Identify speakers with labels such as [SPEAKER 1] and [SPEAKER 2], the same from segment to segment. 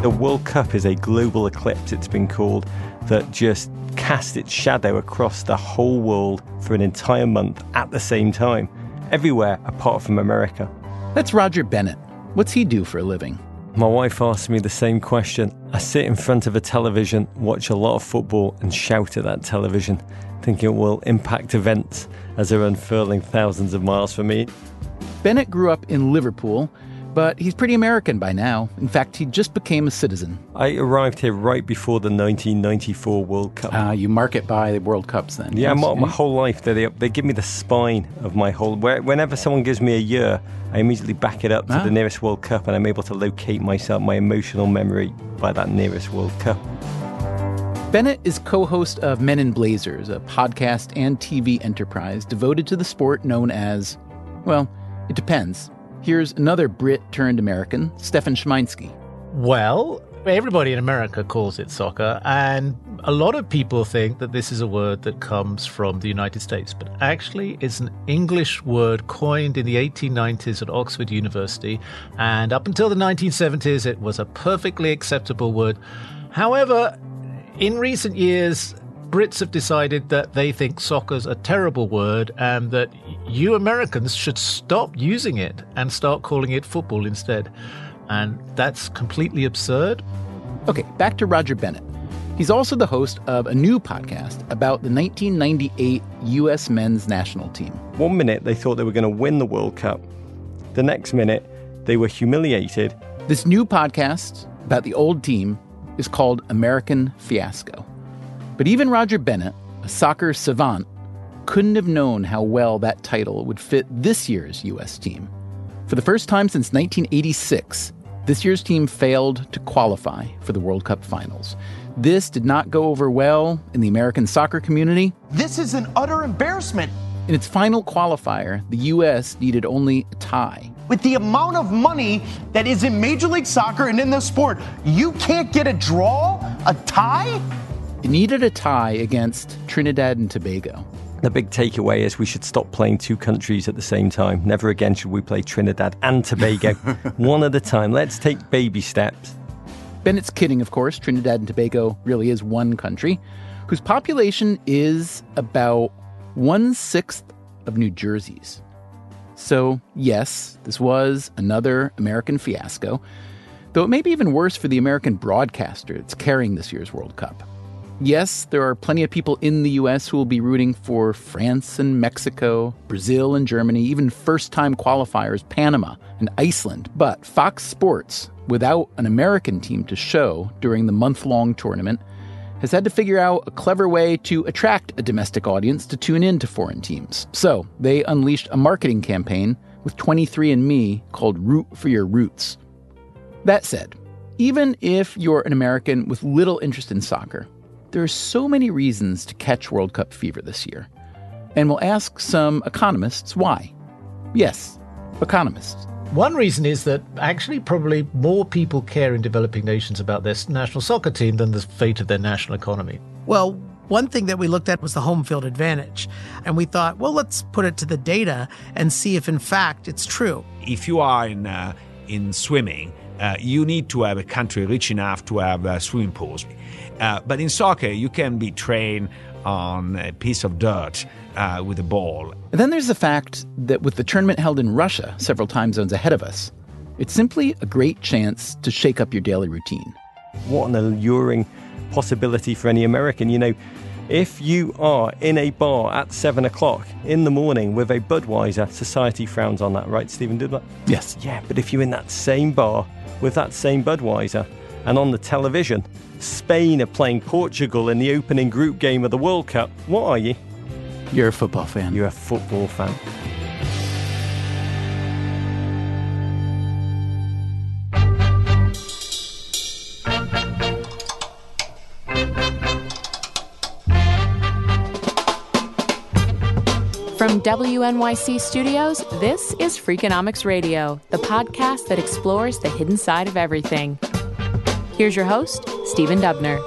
[SPEAKER 1] The World Cup is a global eclipse, it's been called, that just cast its shadow across the whole world for an entire month at the same time, everywhere apart from America.
[SPEAKER 2] That's Roger Bennett. What's he do for a living?
[SPEAKER 1] My wife asked me the same question. I sit in front of a television, watch a lot of football, and shout at that television, thinking it will impact events as they're unfurling thousands of miles from me.
[SPEAKER 2] Bennett grew up in Liverpool but he's pretty American by now. In fact, he just became a citizen.
[SPEAKER 1] I arrived here right before the 1994 World Cup.
[SPEAKER 2] Ah, uh, you mark it by the World Cups then?
[SPEAKER 1] Yeah, yes. my, my, whole life, they, they give me the spine of my whole. Whenever someone gives me a year, I immediately back it up to ah. the nearest World Cup, and I'm able to locate myself, my emotional memory, by that nearest World Cup.
[SPEAKER 2] Bennett is co host of Men in Blazers, a podcast and TV enterprise devoted to the sport known as, well, it depends. Here's another Brit turned American, Stefan Szymański.
[SPEAKER 3] Well, everybody in America calls it soccer, and a lot of people think that this is a word that comes from the United States, but actually it's an English word coined in the 1890s at Oxford University, and up until the 1970s it was a perfectly acceptable word. However, in recent years, Brits have decided that they think soccer's a terrible word and that you Americans should stop using it and start calling it football instead. And that's completely absurd.
[SPEAKER 2] Okay, back to Roger Bennett. He's also the host of a new podcast about the 1998 U.S. men's national team.
[SPEAKER 1] One minute they thought they were going to win the World Cup, the next minute they were humiliated.
[SPEAKER 2] This new podcast about the old team is called American Fiasco. But even Roger Bennett, a soccer savant, couldn't have known how well that title would fit this year's U.S. team. For the first time since 1986, this year's team failed to qualify for the World Cup finals. This did not go over well in the American soccer community.
[SPEAKER 4] This is an utter embarrassment.
[SPEAKER 2] In its final qualifier, the U.S. needed only a tie.
[SPEAKER 4] With the amount of money that is in Major League Soccer and in the sport, you can't get a draw, a tie?
[SPEAKER 2] Needed a tie against Trinidad and Tobago.
[SPEAKER 1] The big takeaway is we should stop playing two countries at the same time. Never again should we play Trinidad and Tobago. One at a time. Let's take baby steps.
[SPEAKER 2] Bennett's kidding, of course. Trinidad and Tobago really is one country whose population is about one sixth of New Jersey's. So, yes, this was another American fiasco, though it may be even worse for the American broadcaster that's carrying this year's World Cup. Yes, there are plenty of people in the US who will be rooting for France and Mexico, Brazil and Germany, even first time qualifiers Panama and Iceland. But Fox Sports, without an American team to show during the month long tournament, has had to figure out a clever way to attract a domestic audience to tune in to foreign teams. So they unleashed a marketing campaign with 23andMe called Root for Your Roots. That said, even if you're an American with little interest in soccer, there are so many reasons to catch World Cup fever this year. And we'll ask some economists why. Yes, economists.
[SPEAKER 3] One reason is that actually, probably more people care in developing nations about their national soccer team than the fate of their national economy.
[SPEAKER 5] Well, one thing that we looked at was the home field advantage. And we thought, well, let's put it to the data and see if, in fact, it's true.
[SPEAKER 6] If you are in, uh, in swimming, uh, you need to have a country rich enough to have uh, swimming pools. Uh, but in soccer, you can be trained on a piece of dirt uh, with a ball.
[SPEAKER 2] And then there's the fact that with the tournament held in Russia, several time zones ahead of us, it's simply a great chance to shake up your daily routine.
[SPEAKER 1] What an alluring possibility for any American. You know, if you are in a bar at seven o'clock in the morning with a Budweiser, society frowns on that, right, Stephen Dubner?
[SPEAKER 2] Yes.
[SPEAKER 1] Yeah, but if you're in that same bar with that same Budweiser and on the television, Spain are playing Portugal in the opening group game of the World Cup. What are you?
[SPEAKER 2] You're a football fan.
[SPEAKER 1] You're a football fan.
[SPEAKER 7] From WNYC Studios, this is Freakonomics Radio, the podcast that explores the hidden side of everything. Here's your host, Stephen Dubner.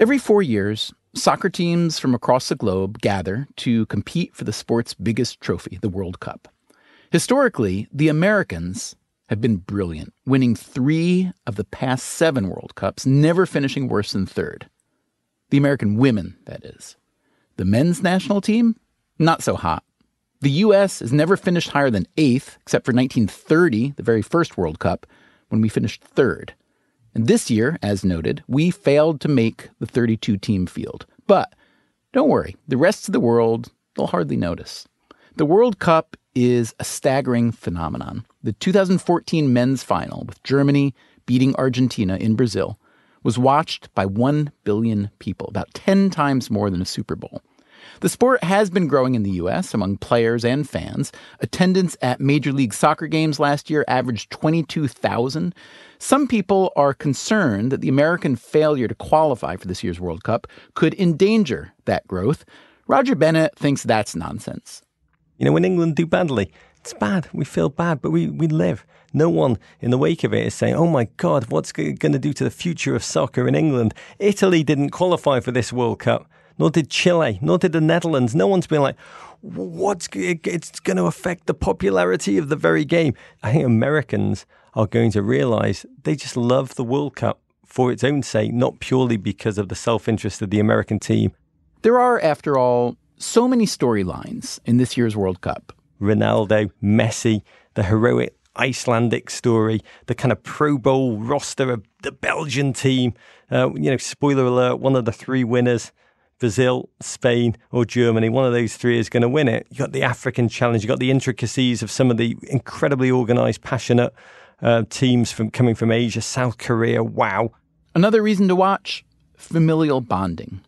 [SPEAKER 2] Every four years, soccer teams from across the globe gather to compete for the sport's biggest trophy, the World Cup. Historically, the Americans have been brilliant, winning three of the past seven World Cups, never finishing worse than third. The American women, that is. The men's national team, not so hot. The U.S. has never finished higher than eighth, except for 1930, the very first World Cup, when we finished third. And this year, as noted, we failed to make the 32 team field. But don't worry, the rest of the world, they'll hardly notice. The World Cup is a staggering phenomenon. The 2014 men's final, with Germany beating Argentina in Brazil, was watched by 1 billion people, about 10 times more than a Super Bowl. The sport has been growing in the U.S. among players and fans. Attendance at Major League Soccer games last year averaged 22,000. Some people are concerned that the American failure to qualify for this year's World Cup could endanger that growth. Roger Bennett thinks that's nonsense.
[SPEAKER 1] You know, when England do badly, it's bad. We feel bad, but we, we live. No one in the wake of it is saying, oh my God, what's it going to do to the future of soccer in England? Italy didn't qualify for this World Cup, nor did Chile, nor did the Netherlands. No one's been like, what's it's going to affect the popularity of the very game. I think Americans are going to realize they just love the World Cup for its own sake, not purely because of the self interest of the American team.
[SPEAKER 2] There are, after all, so many storylines in this year's World Cup.
[SPEAKER 1] Ronaldo, Messi, the heroic Icelandic story, the kind of Pro Bowl roster of the Belgian team. Uh, you know, spoiler alert, one of the three winners, Brazil, Spain, or Germany, one of those three is going to win it. You've got the African challenge, you've got the intricacies of some of the incredibly organized, passionate uh, teams from coming from Asia, South Korea. Wow.
[SPEAKER 2] Another reason to watch familial bonding.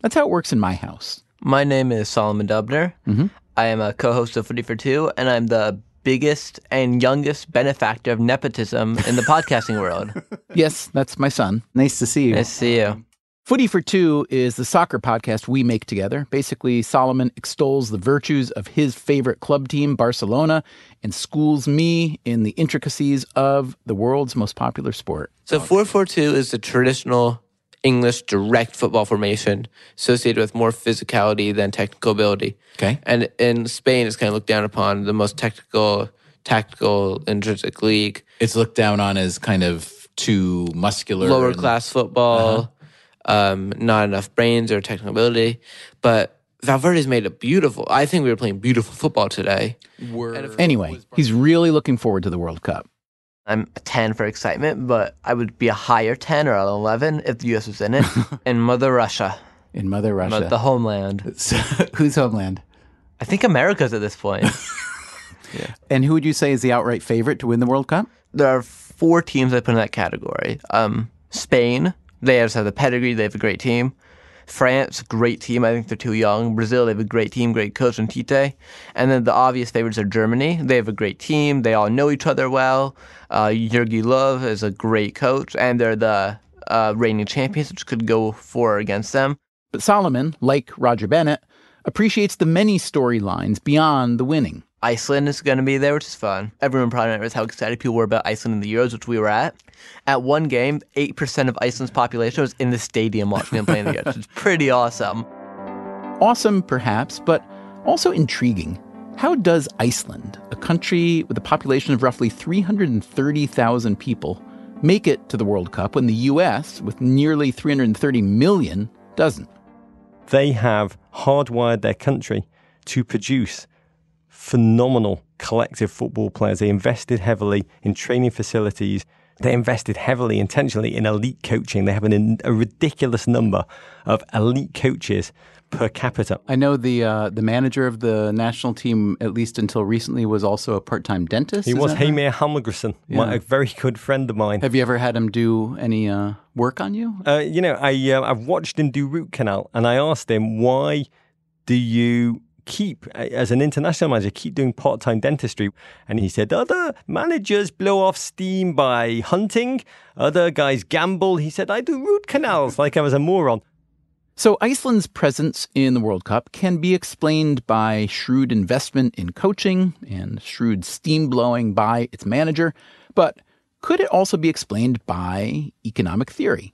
[SPEAKER 2] That's how it works in my house.
[SPEAKER 8] My name is Solomon Dubner.
[SPEAKER 2] Mm-hmm.
[SPEAKER 8] I am a co-host of Footy for Two, and I'm the biggest and youngest benefactor of nepotism in the podcasting world.
[SPEAKER 2] Yes, that's my son. Nice to see you.
[SPEAKER 8] Nice to see you.
[SPEAKER 2] Footy for Two is the soccer podcast we make together. Basically, Solomon extols the virtues of his favorite club team, Barcelona, and schools me in the intricacies of the world's most popular sport.
[SPEAKER 8] So 442 is the traditional English direct football formation associated with more physicality than technical ability.
[SPEAKER 2] Okay.
[SPEAKER 8] And in Spain, it's kind of looked down upon the most technical, tactical, intrinsic league.
[SPEAKER 9] It's looked down on as kind of too muscular.
[SPEAKER 8] Lower
[SPEAKER 9] and-
[SPEAKER 8] class football, um, not enough brains or technical ability. But Valverde's made it beautiful. I think we were playing beautiful football today.
[SPEAKER 2] Anyway, he's really looking forward to the World Cup.
[SPEAKER 8] I'm a 10 for excitement, but I would be a higher 10 or an 11 if the US was in it. and Mother Russia,
[SPEAKER 2] In Mother Russia.
[SPEAKER 8] the homeland.
[SPEAKER 9] So, whose homeland?
[SPEAKER 8] I think America's at this point.
[SPEAKER 2] and who would you say is the outright favorite to win the World Cup?
[SPEAKER 8] there are four teams I put in that category. Um, Spain, they just have the pedigree. They have a great team. France, great team. I think they're too young. Brazil, they have a great team, great coach and Tite. And then the obvious favorites are Germany. They have a great team. They all know each other well. Uh, Jogi Löw is a great coach, and they're the uh, reigning champions, which could go for or against them.
[SPEAKER 2] But Solomon, like Roger Bennett, appreciates the many storylines beyond the winning.
[SPEAKER 8] Iceland is going to be there, which is fun. Everyone probably remembers how excited people were about Iceland in the Euros, which we were at. At one game, 8% of Iceland's population was in the stadium watching them play in the Euros, which is pretty awesome.
[SPEAKER 2] Awesome, perhaps, but also intriguing. How does Iceland, a country with a population of roughly 330,000 people, make it to the World Cup when the U.S., with nearly 330 million, doesn't?
[SPEAKER 1] They have hardwired their country to produce phenomenal collective football players. They invested heavily in training facilities. They invested heavily, intentionally in elite coaching. They have an, a ridiculous number of elite coaches per capita.
[SPEAKER 2] I know the uh, the manager of the national team, at least until recently, was also a part time dentist.
[SPEAKER 1] He was
[SPEAKER 2] that right? Yeah.
[SPEAKER 1] a very good friend of mine.
[SPEAKER 2] Have you ever had him do any uh, work on you?
[SPEAKER 1] Uh, you know, I uh, I've watched him do root canal, and I asked him why do you keep as an international manager keep doing part-time dentistry. And he said other managers blow off steam by hunting. Other guys gamble. He said i do root canals like i was a moron.
[SPEAKER 2] So, Iceland's presence in the World Cup can be explained by shrewd investment in coaching and shrewd steam blowing by its manager. But could it also be explained by economic theory?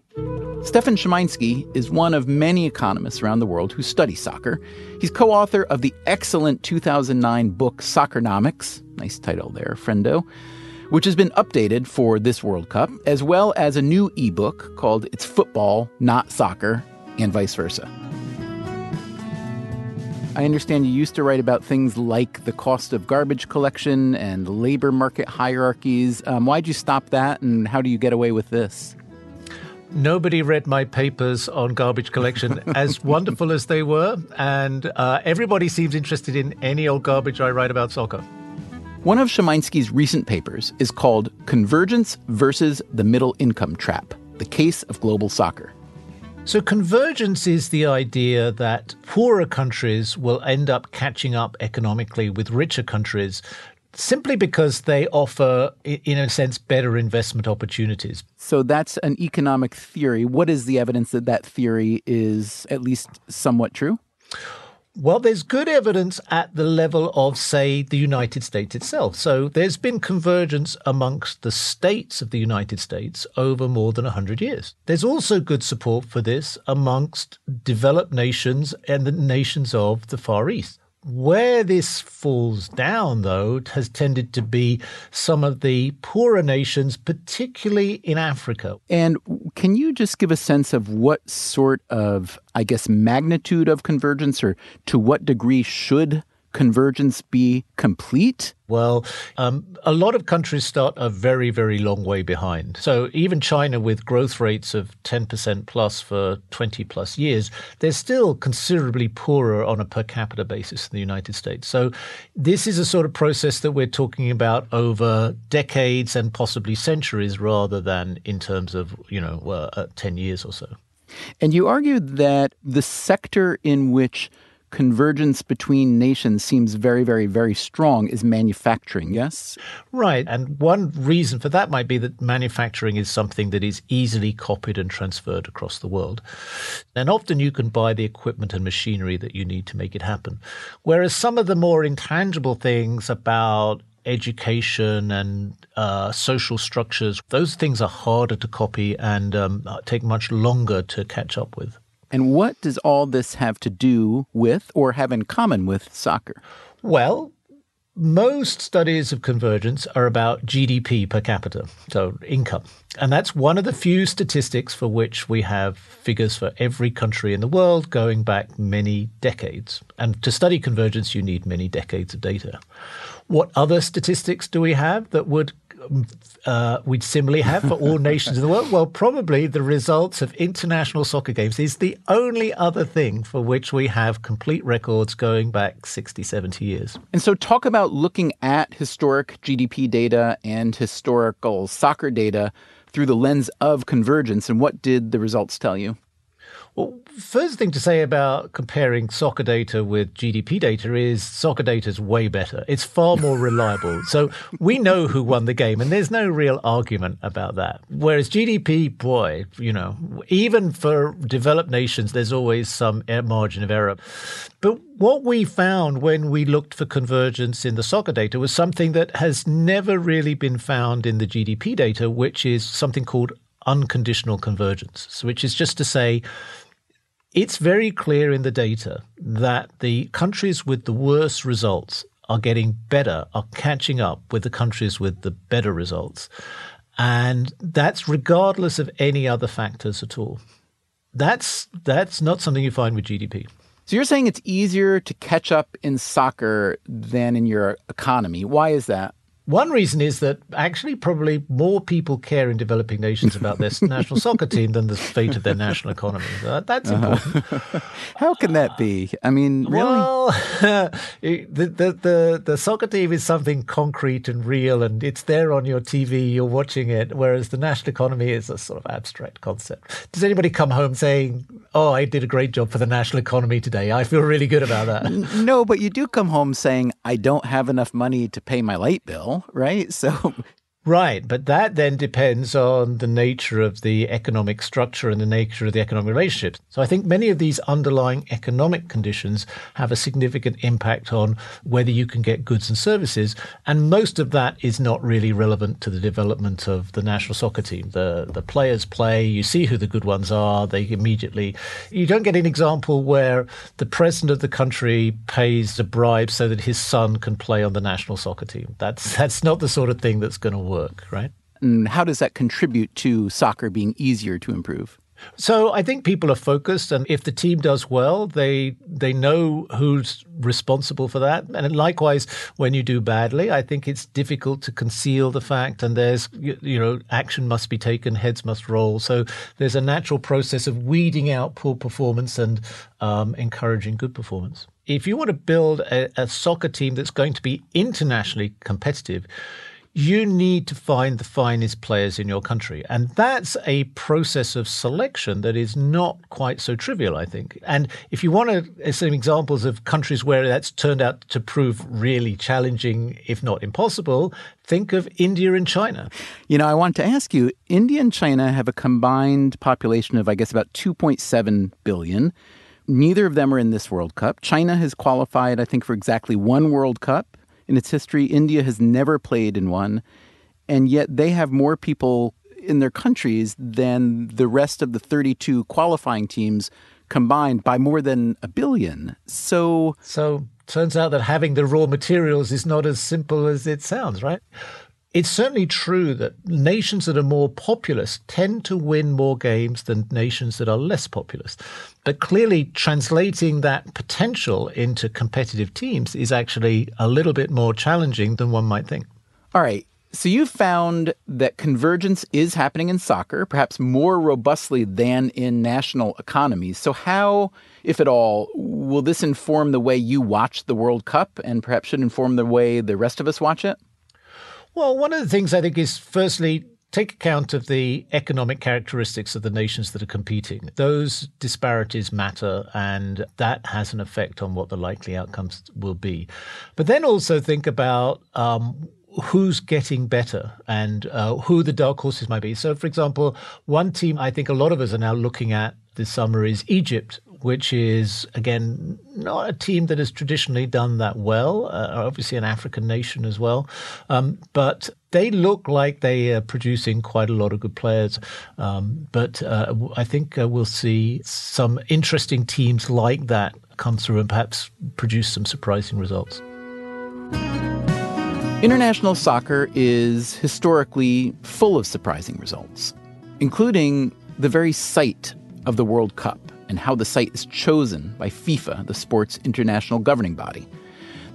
[SPEAKER 2] Stefan Szymański is one of many economists around the world who study soccer. He's co author of the excellent 2009 book Soccernomics, nice title there, friendo, which has been updated for this World Cup, as well as a new ebook called It's Football, Not Soccer, and vice versa. I understand you used to write about things like the cost of garbage collection and labor market hierarchies. Um, why'd you stop that, and how do you get away with this?
[SPEAKER 3] Nobody read my papers on garbage collection, as wonderful as they were, and uh, everybody seems interested in any old garbage I write about soccer.
[SPEAKER 2] One of Szymański's recent papers is called Convergence versus the Middle Income Trap The Case of Global Soccer.
[SPEAKER 3] So, convergence is the idea that poorer countries will end up catching up economically with richer countries simply because they offer, in a sense, better investment opportunities.
[SPEAKER 2] So that's an economic theory. What is the evidence that that theory is at least somewhat true?
[SPEAKER 3] Well, there's good evidence at the level of, say, the United States itself. So there's been convergence amongst the states of the United States over more than 100 years. There's also good support for this amongst developed nations and the nations of the Far East. Where this falls down, though, has tended to be some of the poorer nations, particularly in Africa.
[SPEAKER 2] And can you just give a sense of what sort of, I guess, magnitude of convergence or to what degree should convergence be complete?
[SPEAKER 3] Well, um, a lot of countries start a very, very long way behind. So even China, with growth rates of 10% plus for 20 plus years, they're still considerably poorer on a per capita basis than the United States. So this is a sort of process that we're talking about over decades and possibly centuries rather than in terms of, you know, uh, 10 years or so.
[SPEAKER 2] And you argued that the sector in which convergence between nations seems very, very, very strong is manufacturing, yes?
[SPEAKER 3] Right. And one reason for that might be that manufacturing is something that is easily copied and transferred across the world. And often you can buy the equipment and machinery that you need to make it happen. Whereas some of the more intangible things about education and uh, social structures, those things are harder to copy and um, take much longer to catch up with.
[SPEAKER 2] And what does all this have to do with or have in common with soccer?
[SPEAKER 3] Well, most studies of convergence are about GDP per capita, so income. And that's one of the few statistics for which we have figures for every country in the world going back many decades. And to study convergence, you need many decades of data. What other statistics do we have that would uh, we'd similarly have for all nations in the world? Well, probably the results of international soccer games is the only other thing for which we have complete records going back 60, 70 years.
[SPEAKER 2] And so, talk about looking at historic GDP data and historical soccer data through the lens of convergence. And what did the results tell you?
[SPEAKER 3] Well, first thing to say about comparing soccer data with GDP data is soccer data is way better. It's far more reliable. so we know who won the game, and there's no real argument about that. Whereas GDP, boy, you know, even for developed nations, there's always some margin of error. But what we found when we looked for convergence in the soccer data was something that has never really been found in the GDP data, which is something called unconditional convergence, which is just to say, it's very clear in the data that the countries with the worst results are getting better, are catching up with the countries with the better results. And that's regardless of any other factors at all. That's that's not something you find with GDP.
[SPEAKER 2] So you're saying it's easier to catch up in soccer than in your economy. Why is that?
[SPEAKER 3] One reason is that actually probably more people care in developing nations about their national soccer team than the fate of their national economy. That's uh-huh. important. Uh-huh.
[SPEAKER 2] How can that be? I mean, really?
[SPEAKER 3] Well, the, the, the, the soccer team is something concrete and real, and it's there on your TV, you're watching it, whereas the national economy is a sort of abstract concept. Does anybody come home saying, oh, I did a great job for the national economy today? I feel really good about that.
[SPEAKER 2] No, but you do come home saying, I don't have enough money to pay my light bill right? So
[SPEAKER 3] Right, but that then depends on the nature of the economic structure and the nature of the economic relationships. So I think many of these underlying economic conditions have a significant impact on whether you can get goods and services, and most of that is not really relevant to the development of the national soccer team. The the players play, you see who the good ones are, they immediately you don't get an example where the president of the country pays a bribe so that his son can play on the national soccer team. That's that's not the sort of thing that's going to work, right?
[SPEAKER 2] And how does that contribute to soccer being easier to improve?
[SPEAKER 3] So I think people are focused, and if the team does well, they they know who's responsible for that. And likewise, when you do badly, I think it's difficult to conceal the fact. And there's you know action must be taken, heads must roll. So there's a natural process of weeding out poor performance and um, encouraging good performance. If you want to build a, a soccer team that's going to be internationally competitive you need to find the finest players in your country. And that's a process of selection that is not quite so trivial, I think. And if you want to, uh, some examples of countries where that's turned out to prove really challenging, if not impossible, think of India and China.
[SPEAKER 2] You know, I want to ask you India and China have a combined population of, I guess, about 2.7 billion. Neither of them are in this World Cup. China has qualified, I think, for exactly one World Cup in its history. India has never played in one, and yet they have more people in their countries than the rest of the 32 qualifying teams combined by more than a billion. So,
[SPEAKER 3] so turns out that having the raw materials is not as simple as it sounds, right? It's certainly true that nations that are more populous tend to win more games than nations that are less populous. But clearly, translating that potential into competitive teams is actually a little bit more challenging than one might think.
[SPEAKER 2] All right. So you've found that convergence is happening in soccer, perhaps more robustly than in national economies. So, how, if at all, will this inform the way you watch the World Cup and perhaps should inform the way the rest of us watch it?
[SPEAKER 3] Well, one of the things I think is firstly, take account of the economic characteristics of the nations that are competing. Those disparities matter, and that has an effect on what the likely outcomes will be. But then also think about um, who's getting better and uh, who the dark horses might be. So, for example, one team I think a lot of us are now looking at this summer is Egypt, which is, again, not a team that has traditionally done that well, uh, obviously an African nation as well. Um, but they look like they are producing quite a lot of good players. Um, but uh, I think uh, we'll see some interesting teams like that come through and perhaps produce some surprising results.
[SPEAKER 2] International soccer is historically full of surprising results, including the very site of the World Cup and how the site is chosen by FIFA, the sport's international governing body.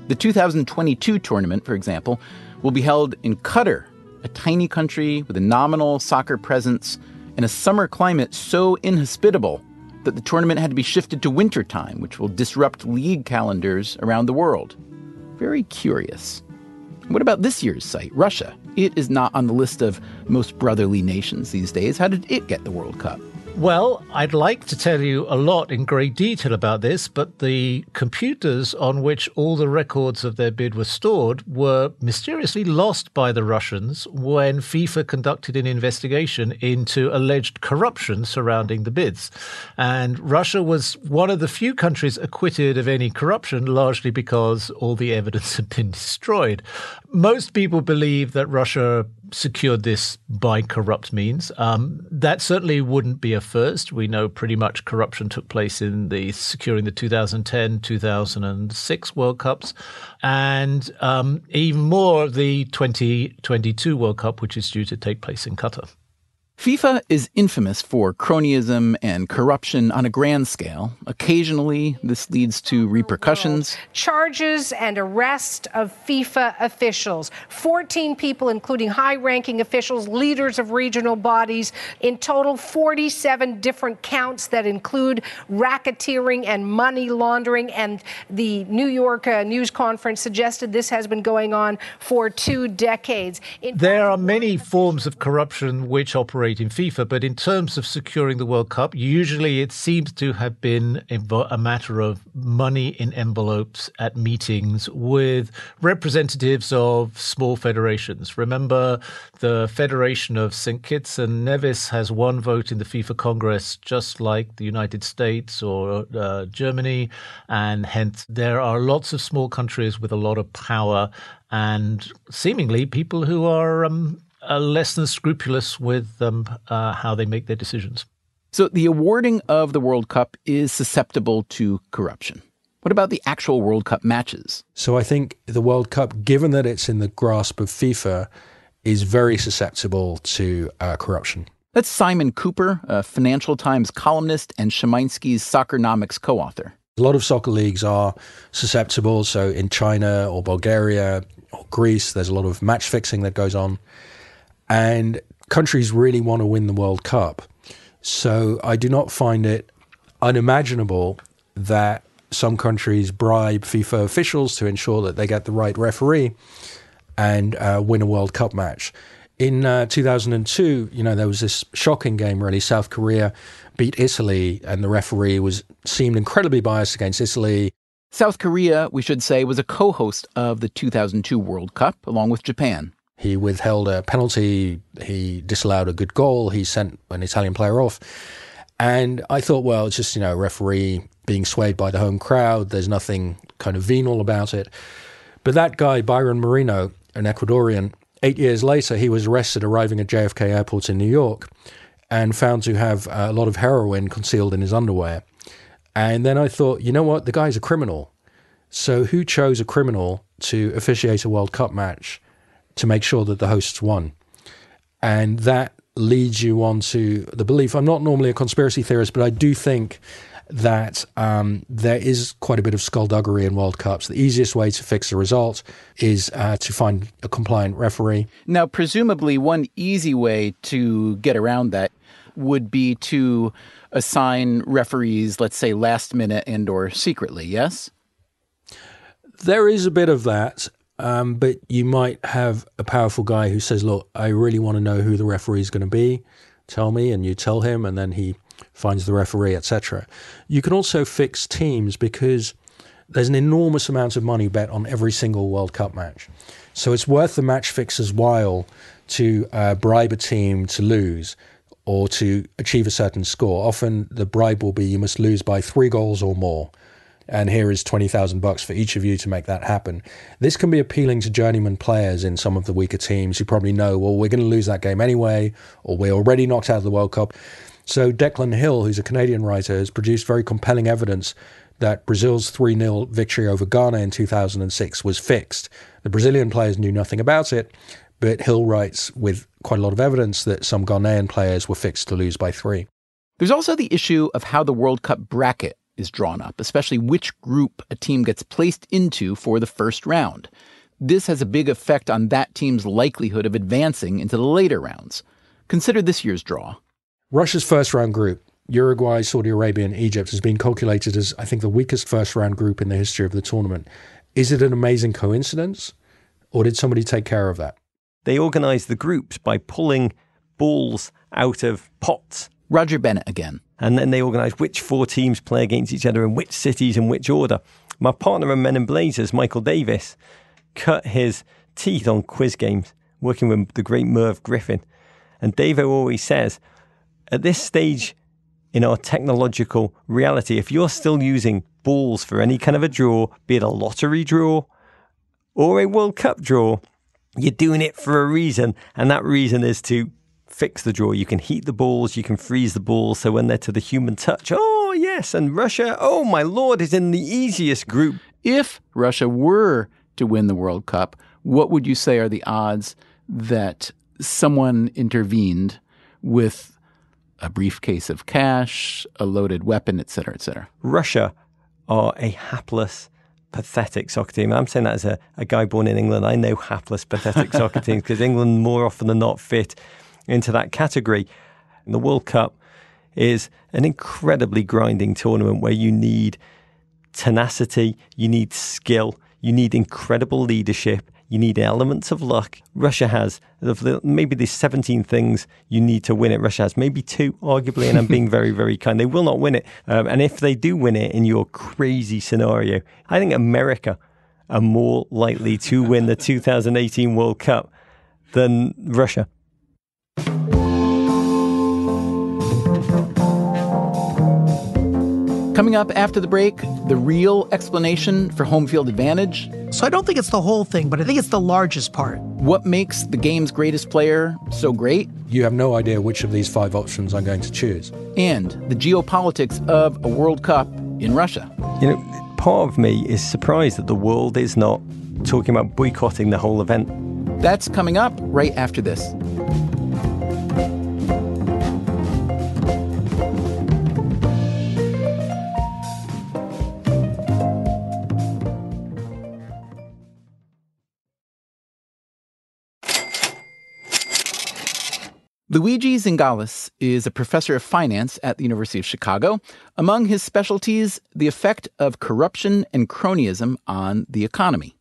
[SPEAKER 2] The 2022 tournament, for example, will be held in Qatar, a tiny country with a nominal soccer presence and a summer climate so inhospitable that the tournament had to be shifted to wintertime, which will disrupt league calendars around the world. Very curious. What about this year's site, Russia? It is not on the list of most brotherly nations these days. How did it get the World Cup?
[SPEAKER 3] Well, I'd like to tell you a lot in great detail about this, but the computers on which all the records of their bid were stored were mysteriously lost by the Russians when FIFA conducted an investigation into alleged corruption surrounding the bids. And Russia was one of the few countries acquitted of any corruption, largely because all the evidence had been destroyed. Most people believe that Russia secured this by corrupt means. Um, that certainly wouldn't be a first. We know pretty much corruption took place in the securing the 2010 2006 World Cups, and um, even more the 2022 World Cup, which is due to take place in Qatar.
[SPEAKER 2] FIFA is infamous for cronyism and corruption on a grand scale. Occasionally, this leads to repercussions.
[SPEAKER 10] Charges and arrest of FIFA officials. 14 people, including high ranking officials, leaders of regional bodies. In total, 47 different counts that include racketeering and money laundering. And the New York uh, News Conference suggested this has been going on for two decades.
[SPEAKER 3] In there are many forms of corruption which operate operate in FIFA, but in terms of securing the World Cup, usually it seems to have been a matter of money in envelopes at meetings with representatives of small federations. Remember, the Federation of St. Kitts and Nevis has one vote in the FIFA Congress, just like the United States or uh, Germany, and hence there are lots of small countries with a lot of power and seemingly people who are um, uh, less than scrupulous with um, uh, how they make their decisions.
[SPEAKER 2] So the awarding of the World Cup is susceptible to corruption. What about the actual World Cup matches?
[SPEAKER 11] So I think the World Cup, given that it's in the grasp of FIFA, is very susceptible to uh, corruption.
[SPEAKER 2] That's Simon Kuper, a Financial Times columnist and Szymański's Soccernomics co author.
[SPEAKER 11] A lot of soccer leagues are susceptible. So in China or Bulgaria, or Greece, there's a lot of match fixing that goes on. And countries really want to win the World Cup. So I do not find it unimaginable that some countries bribe FIFA officials to ensure that they get the right referee and uh, win a World Cup match. In uh, 2002, you know, there was this shocking game, really. South Korea beat Italy, and the referee was seemed incredibly biased against Italy.
[SPEAKER 2] South Korea, we should say, was a co host of the 2002 World Cup, along with Japan.
[SPEAKER 11] He withheld a penalty, he disallowed a good goal, he sent an Italian player off. And I thought, well, it's just, you know, referee being swayed by the home crowd. There's nothing kind of venal about it. But that guy, Byron Moreno, an Ecuadorian, eight years later, he was arrested arriving at JFK Airport in New York and found to have a lot of heroin concealed in his underwear. And then I thought, you know what? The guy's a criminal. So who chose a criminal to officiate a World Cup match to make sure that the hosts won? And that leads you on to the belief. I'm not normally a conspiracy theorist, but I do think that um, there is quite a bit of skullduggery in World Cups. The easiest way to fix the result is uh, to find a compliant referee.
[SPEAKER 2] Now, presumably, one easy way to get around that would be to assign referees, let's say last minute and or secretly, yes?
[SPEAKER 11] There is a bit of that. Um, but you might have a powerful guy who says, Look, I really want to know who the referee is going to be. Tell me. And you tell him, and then he finds the referee, etc. You can also fix teams because there's an enormous amount of money bet on every single World Cup match. So it's worth the match fixer's while to uh, bribe a team to lose or to achieve a certain score. Often the bribe will be you must lose by three goals or more. And here is 20,000 bucks for each of you to make that happen. This can be appealing to journeyman players in some of the weaker teams who probably know, well, we're going to lose that game anyway, or we're already knocked out of the World Cup. So Declan Hill, who's a Canadian writer, has produced very compelling evidence that Brazil's 3 0 victory over Ghana in 2006 was fixed. The Brazilian players knew nothing about it, but Hill writes with quite a lot of evidence that some Ghanaian players were fixed to lose by three.
[SPEAKER 2] There's also the issue of how the World Cup bracket is drawn up, especially which group a team gets placed into for the first round. This has a big effect on that team's likelihood of advancing into the later rounds. Consider this year's draw.
[SPEAKER 11] Russia's first round group, Uruguay, Saudi Arabia, and Egypt, has been calculated as, I think, the weakest first round group in the history of the tournament. Is it an amazing coincidence, or did somebody take care of that?
[SPEAKER 1] They organised the groups by pulling balls out of pots.
[SPEAKER 2] Roger Bennett again.
[SPEAKER 1] And then they organised which four teams play against each other in which cities in which order. My partner in Men in Blazers, Michael Davies, cut his teeth on quiz games, working with the great Merv Griffin. And Davo always says, at this stage in our technological reality, if you're still using balls for any kind of a draw, be it a lottery draw or a World Cup draw, you're doing it for a reason, and that reason is to fix the draw. You can heat the balls, you can freeze the balls, so when they're to the human touch, oh yes, and Russia, oh my lord, is in the easiest group.
[SPEAKER 2] If Russia were to win the World Cup, what would you say are the odds that someone intervened with a briefcase of cash, a loaded weapon, etc., etc.?
[SPEAKER 1] Russia are a hapless pathetic soccer team. I'm saying that as a, a guy born in England. I know hapless, pathetic soccer teams because England more often than not fit into that category. And the World Cup is an incredibly grinding tournament where you need tenacity, you need skill, You need incredible leadership. You need elements of luck. Russia has maybe there's 17 things you need to win it. Russia has maybe two, arguably, and I'm being very, very kind. They will not win it. Um, and if they do win it in your crazy scenario, I think America are more likely to win the 2018 World Cup than Russia.
[SPEAKER 2] Coming up after the break, the real explanation for home field advantage.
[SPEAKER 5] So I don't think it's the whole thing, but I think it's the largest part.
[SPEAKER 2] What makes the game's greatest player so great?
[SPEAKER 11] You have no idea which of these five options I'm going to choose.
[SPEAKER 2] And the geopolitics of a World Cup in Russia.
[SPEAKER 1] You know, part of me is surprised that the world is not talking about boycotting the whole event.
[SPEAKER 2] That's coming up right after this. Zingales is a professor of finance at the University of Chicago. Among his specialties, the effect of corruption and cronyism on the economy.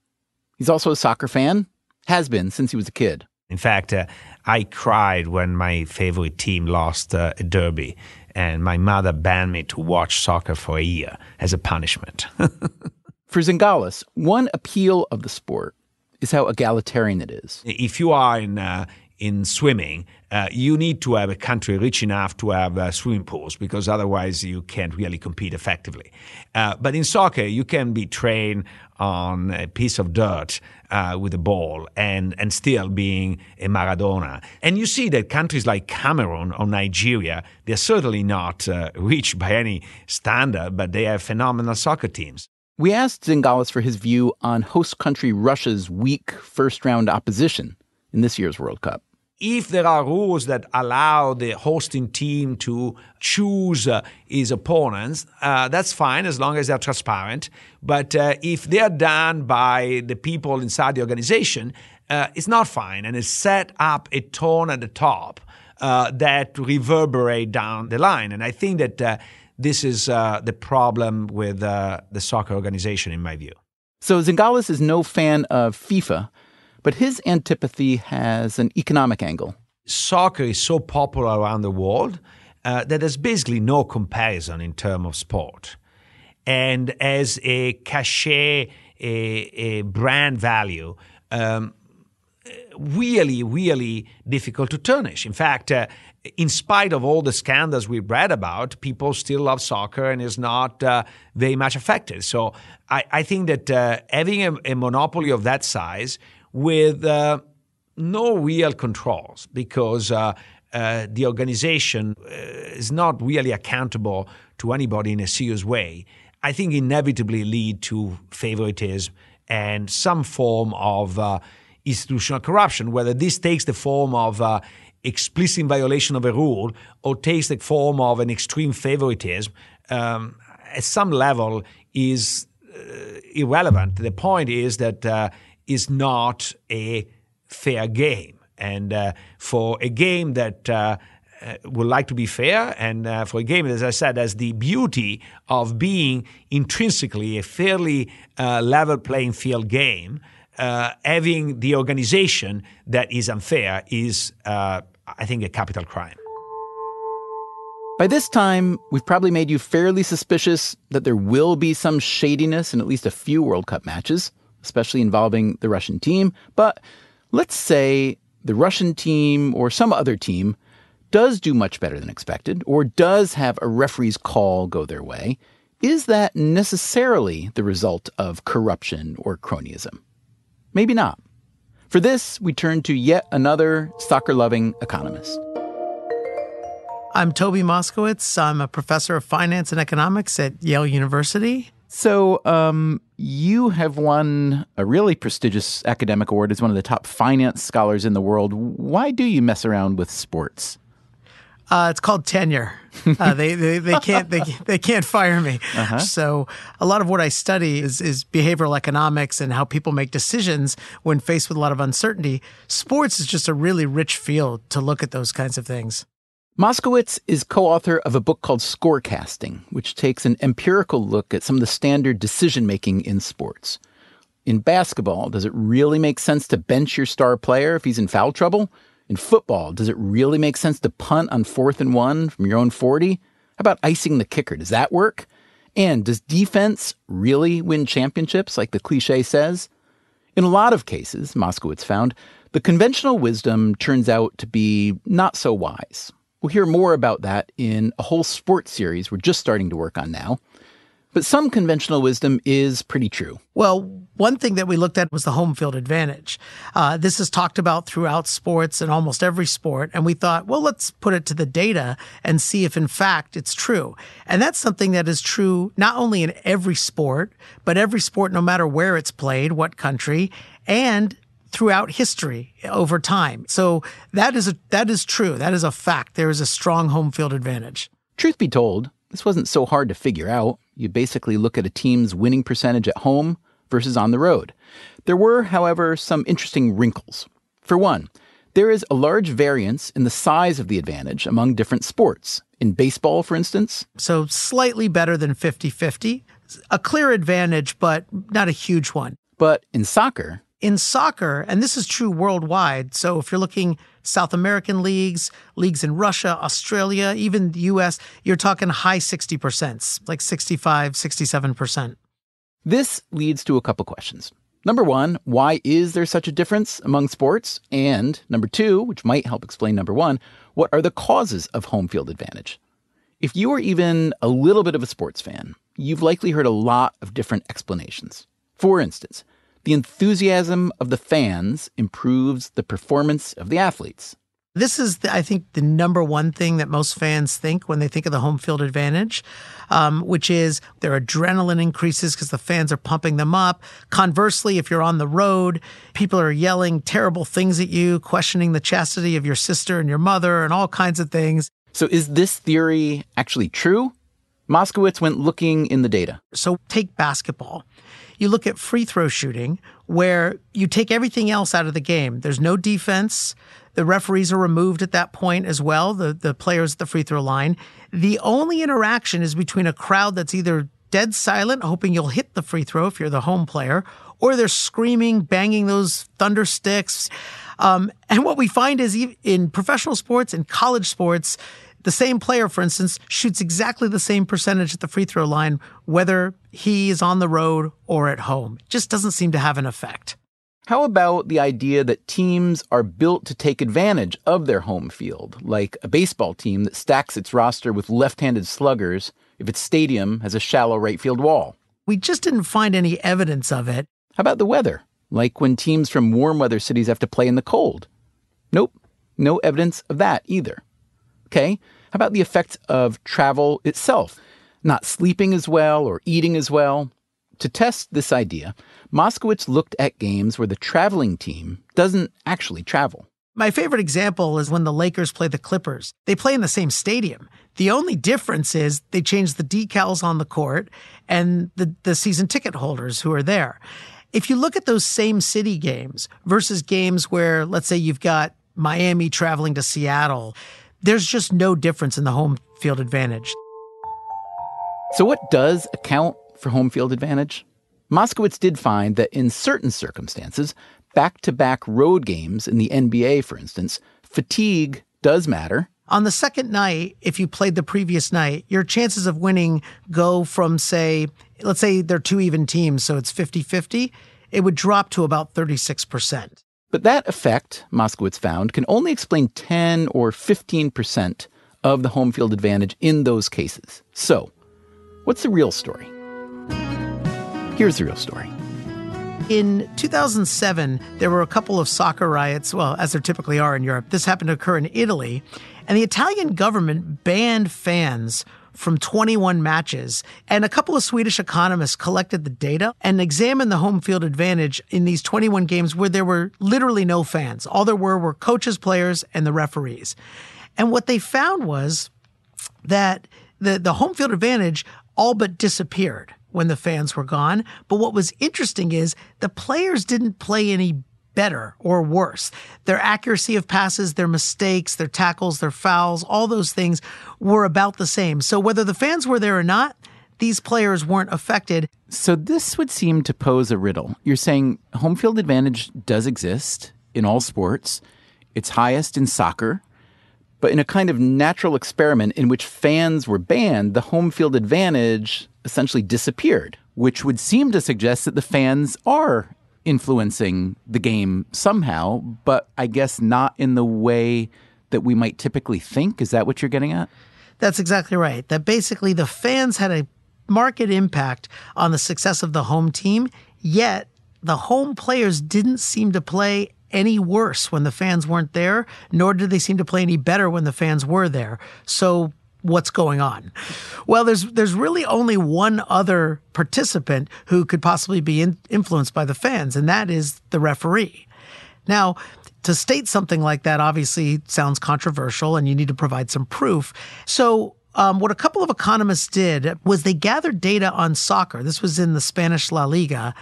[SPEAKER 2] He's also a soccer fan, has been since he was a kid.
[SPEAKER 6] In fact, uh, I cried when my favorite team lost uh, a derby, and my mother banned me to watch soccer for a year as a punishment.
[SPEAKER 2] for Zingales, one appeal of the sport is how egalitarian it is.
[SPEAKER 6] If you are in uh, in swimming, uh, you need to have a country rich enough to have uh, swimming pools because otherwise you can't really compete effectively. Uh, but in soccer, you can be trained on a piece of dirt uh, with a ball and, and still being a Maradona. And you see that countries like Cameroon or Nigeria, they're certainly not uh, rich by any standard, but they have phenomenal soccer teams.
[SPEAKER 2] We asked Zingales for his view on host country Russia's weak first round opposition in this year's World Cup
[SPEAKER 6] if there are rules that allow the hosting team to choose uh, his opponents, uh, that's fine as long as they're transparent. But uh, if they are done by the people inside the organization, uh, it's not fine, and it set up a tone at the top uh, that reverberate down the line. And I think that uh, this is the problem with the soccer organization, in my view.
[SPEAKER 2] So Zingales is no fan of FIFA but his antipathy has an economic angle.
[SPEAKER 6] Soccer is so popular around the world uh, that there's basically no comparison in terms of sport. And as a cachet, a, a brand value, um, really, really difficult to tarnish. In fact, uh, in spite of all the scandals we've read about, people still love soccer and is not uh, very much affected. So I, I think that uh, having a, a, monopoly of that size with uh, no real controls because uh, uh, the organization uh, is not really accountable to anybody in a serious way, I think inevitably lead to favoritism and some form of uh, institutional corruption, whether this takes the form of uh, explicit violation of a rule or takes the form of an extreme favoritism, um, at some level is irrelevant. The point is that is not a fair game. And uh, for a game that uh, uh, would like to be fair, and uh, for a game, as I said, has the beauty of being intrinsically a fairly uh, level playing field game, uh, having the organization that is unfair is, I think, a capital crime.
[SPEAKER 2] By this time, we've probably made you fairly suspicious that there will be some shadiness in at least a few World Cup matches especially involving the Russian team. But let's say the Russian team or some other team does do much better than expected or does have a referee's call go their way. Is that necessarily the result of corruption or cronyism? Maybe not. For this, we turn to yet another soccer loving economist.
[SPEAKER 5] I'm Toby Moskowitz. I'm a professor of finance and economics at Yale University.
[SPEAKER 2] So, um, you have won a really prestigious academic award as one of the top finance scholars in the world. Why do you mess around with sports?
[SPEAKER 5] Uh, it's called tenure. Uh, they, they, they can't they, they can't fire me. Uh-huh. So a lot of what I study is is behavioral economics and how people make decisions when faced with a lot of uncertainty. Sports is just a really rich field to look at those kinds of things.
[SPEAKER 2] Moskowitz is co author of a book called Scorecasting, which takes an empirical look at some of the standard decision making in sports. In basketball, does it really make sense to bench your star player if he's in foul trouble? In football, does it really make sense to punt on fourth and one from your own 40? How about icing the kicker? Does that work? And does defense really win championships like the cliche says? In a lot of cases, Moskowitz found, the conventional wisdom turns out to be not so wise. We'll hear more about that in a whole sports series we're just starting to work on now. But some conventional wisdom is pretty true.
[SPEAKER 5] Well, one thing that we looked at was the home field advantage. Uh, this is talked about throughout sports and almost every sport. And we thought, well, let's put it to the data and see if in fact it's true. And that's something that is true not only in every sport, but every sport, no matter where it's played, what country, and throughout history over time. So that is a, that is true. That is a fact. There is a strong home field advantage.
[SPEAKER 2] Truth be told, this wasn't so hard to figure out. You basically look at a team's winning percentage at home versus on the road. There were, however, some interesting wrinkles. For one, there is a large variance in the size of the advantage among different sports. In baseball, for instance,
[SPEAKER 5] so slightly better than 50 50. A clear advantage, but not a huge one.
[SPEAKER 2] But in soccer,
[SPEAKER 5] in soccer, and this is true worldwide. So if you're looking South American leagues, leagues in Russia, Australia, even the US, you're talking high 60%, like 65, 67%.
[SPEAKER 2] This leads to a couple questions. Number one, why is there such a difference among sports? And number two, which might help explain number one, what are the causes of home field advantage? If you are even a little bit of a sports fan, you've likely heard a lot of different explanations. For instance, the enthusiasm of the fans improves the performance of the athletes.
[SPEAKER 5] This is, the, I think, the number one thing that most fans think when they think of the home field advantage, um, which is their adrenaline increases because the fans are pumping them up. Conversely, if you're on the road, people are yelling terrible things at you, questioning the chastity of your sister and your mother, and all kinds of things.
[SPEAKER 2] So, is this theory actually true? Moskowitz went looking in the data.
[SPEAKER 5] So, take basketball you look at free throw shooting, where you take everything else out of the game. There's no defense. The referees are removed at that point as well, the, the players at the free throw line. The only interaction is between a crowd that's either dead silent, hoping you'll hit the free throw if you're the home player, or they're screaming, banging those thunder sticks. Um, and what we find is in professional sports and college sports, the same player, for instance, shoots exactly the same percentage at the free throw line, whether he is on the road or at home. It just doesn't seem to have an effect.
[SPEAKER 2] How about the idea that teams are built to take advantage of their home field, like a baseball team that stacks its roster with left handed sluggers if its stadium has a shallow right field wall?
[SPEAKER 5] We just didn't find any evidence of it.
[SPEAKER 2] How about the weather, like when teams from warm weather cities have to play in the cold? Nope, no evidence of that either. Okay, how about the effect of travel itself? Not sleeping as well or eating as well? To test this idea, Moskowitz looked at games where the traveling team doesn't actually travel.
[SPEAKER 5] My favorite example is when the Lakers play the Clippers. They play in the same stadium. The only difference is they change the decals on the court and the, the season ticket holders who are there. If you look at those same city games versus games where, let's say, you've got Miami traveling to Seattle, there's just no difference in the home field advantage.
[SPEAKER 2] So, what does account for home field advantage? Moskowitz did find that in certain circumstances, back to back road games in the NBA, for instance, fatigue does matter.
[SPEAKER 5] On the second night, if you played the previous night, your chances of winning go from, say, let's say they're two even teams, so it's 50 50, it would drop to about 36%.
[SPEAKER 2] But that effect, Moskowitz found, can only explain 10 or 15% of the home field advantage in those cases. So, what's the real story? Here's the real story.
[SPEAKER 5] In 2007, there were a couple of soccer riots, well, as there typically are in Europe. This happened to occur in Italy, and the Italian government banned fans from 21 matches. And a couple of Swedish economists collected the data and examined the home field advantage in these 21 games where there were literally no fans. All there were were coaches, players, and the referees. And what they found was that the, the home field advantage all but disappeared when the fans were gone. But what was interesting is the players didn't play any better or worse. Their accuracy of passes, their mistakes, their tackles, their fouls, all those things were about the same. So whether the fans were there or not, these players weren't affected.
[SPEAKER 2] So this would seem to pose a riddle. You're saying home field advantage does exist in all sports. It's highest in soccer. But in a kind of natural experiment in which fans were banned, the home field advantage essentially disappeared, which would seem to suggest that the fans are influencing the game somehow, but I guess not in the way that we might typically think. Is that what you're getting at?
[SPEAKER 5] That's exactly right. That basically the fans had a market impact on the success of the home team, yet the home players didn't seem to play any worse when the fans weren't there, nor did they seem to play any better when the fans were there. So what's going on? Well, there's there's really only one other participant who could possibly be in, influenced by the fans, and that is the referee. Now, to state something like that obviously sounds controversial, and you need to provide some proof. So. Um, what a couple of economists did was they gathered data on soccer. This was in the Spanish La Liga,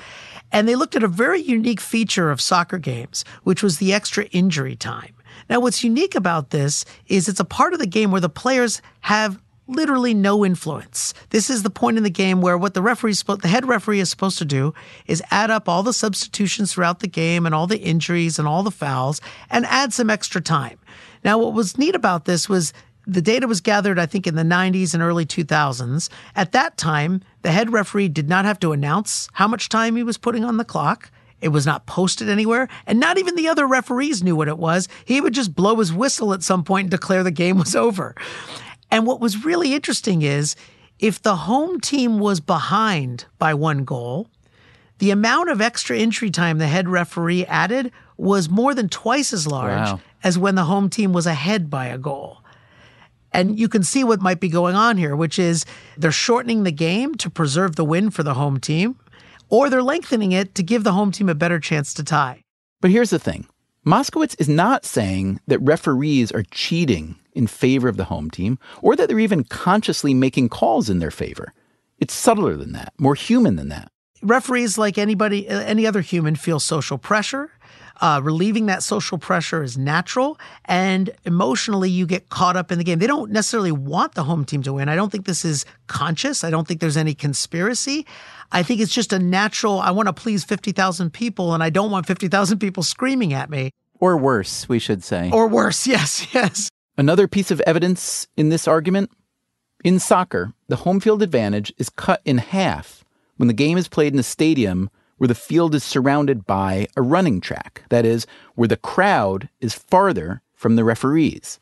[SPEAKER 5] and they looked at a very unique feature of soccer games, which was the extra injury time. Now, what's unique about this is it's a part of the game where the players have literally no influence. This is the point in the game where what the referee, the head referee is supposed to do is add up all the substitutions throughout the game and all the injuries and all the fouls and add some extra time. Now, what was neat about this was the data was gathered, I think, in the 90s and early 2000s. At that time, the head referee did not have to announce how much time he was putting on the clock. It was not posted anywhere, and not even the other referees knew what it was. He would just blow his whistle at some point and declare the game was over. And what was really interesting is if the home team was behind by one goal, the amount of extra injury time the head referee added was more than twice as large wow. as when the home team was ahead by a goal. And you can see what might be going on here, which is they're shortening the game to preserve the win for the home team, or they're lengthening it to give the home team a better chance to tie.
[SPEAKER 2] But here's the thing Moskowitz is not saying that referees are cheating in favor of the home team, or that they're even consciously making calls in their favor. It's subtler than that, more human than that.
[SPEAKER 5] Referees, like anybody, uh, any other human, feel social pressure uh, relieving that social pressure is natural, and emotionally, you get caught up in the game. They don't necessarily want the home team to win. I don't think this is conscious. I don't think there's any conspiracy. I think it's just a natural, I want to please 50,000 people, and I don't want 50,000 people screaming at me.
[SPEAKER 2] Or worse, we should say.
[SPEAKER 5] Or worse, yes, yes.
[SPEAKER 2] Another piece of evidence in this argument in soccer, the home field advantage is cut in half when the game is played in a stadium where the field is surrounded by a running track, that is, where the crowd is farther from the referees.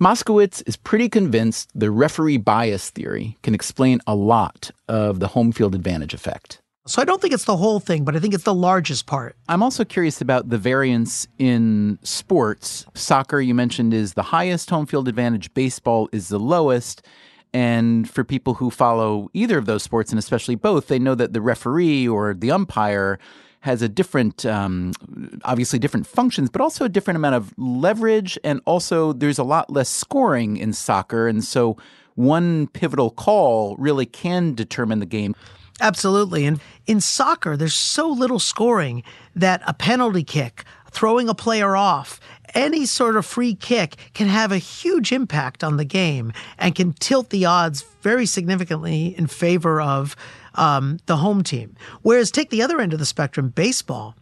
[SPEAKER 2] Moskowitz is pretty convinced the referee bias theory can explain a lot of the home field advantage effect.
[SPEAKER 5] So I don't think it's the whole thing, but I think it's the largest part.
[SPEAKER 2] I'm also curious about the variance in sports. Soccer, you mentioned, is the highest home field advantage, baseball is the lowest. And for people who follow either of those sports, and especially both, they know that the referee or the umpire has a different, um, obviously different functions, but also a different amount of leverage. And also, there's a lot less scoring in soccer. And so, one pivotal call really can determine the game.
[SPEAKER 5] Absolutely. And in soccer, there's so little scoring that a penalty kick, throwing a player off, any sort of free kick can have a huge impact on the game and can tilt the odds very significantly in favor of um, the home team. Whereas, take the other end of the spectrum, baseball.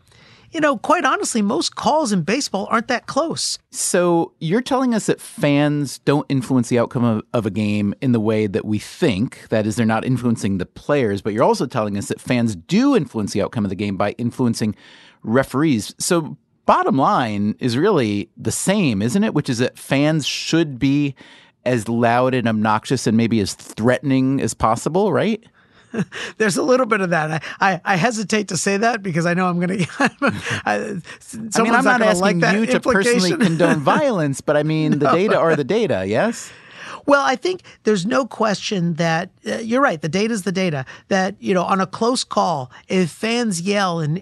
[SPEAKER 5] You know, quite honestly, most calls in baseball aren't that close.
[SPEAKER 2] So, you're telling us that fans don't influence the outcome of, of a game in the way that we think. That is, they're not influencing the players, but you're also telling us that fans do influence the outcome of the game by influencing referees. So, bottom line is really the same, isn't it? Which is that fans should be as loud and obnoxious and maybe as threatening as possible, right?
[SPEAKER 5] There's a little bit of that. I, I, I, hesitate to say that because I know I'm going to. I
[SPEAKER 2] mean, I'm not, not asking like you to personally condone violence, but I mean, the no. data are the data, yes?
[SPEAKER 5] Well, I think there's no question that uh, you're right. The data is the data. That you know, on a close call, if fans yell and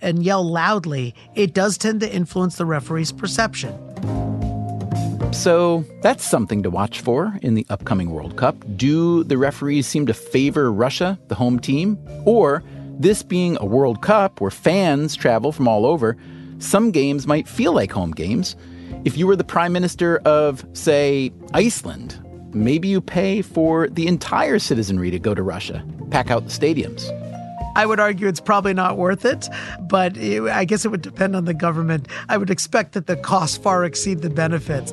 [SPEAKER 5] and yell loudly, it does tend to influence the referee's perception.
[SPEAKER 2] So that's something to watch for in the upcoming World Cup. Do the referees seem to favor Russia, the home team, or this being a World Cup where fans travel from all over, some games might feel like home games if you were the prime minister of, say, Iceland, maybe you pay for the entire citizenry to go to Russia, pack out the stadiums.
[SPEAKER 5] I would argue it's probably not worth it, but it, I guess it would depend on the government. I would expect that the costs far exceed the benefits.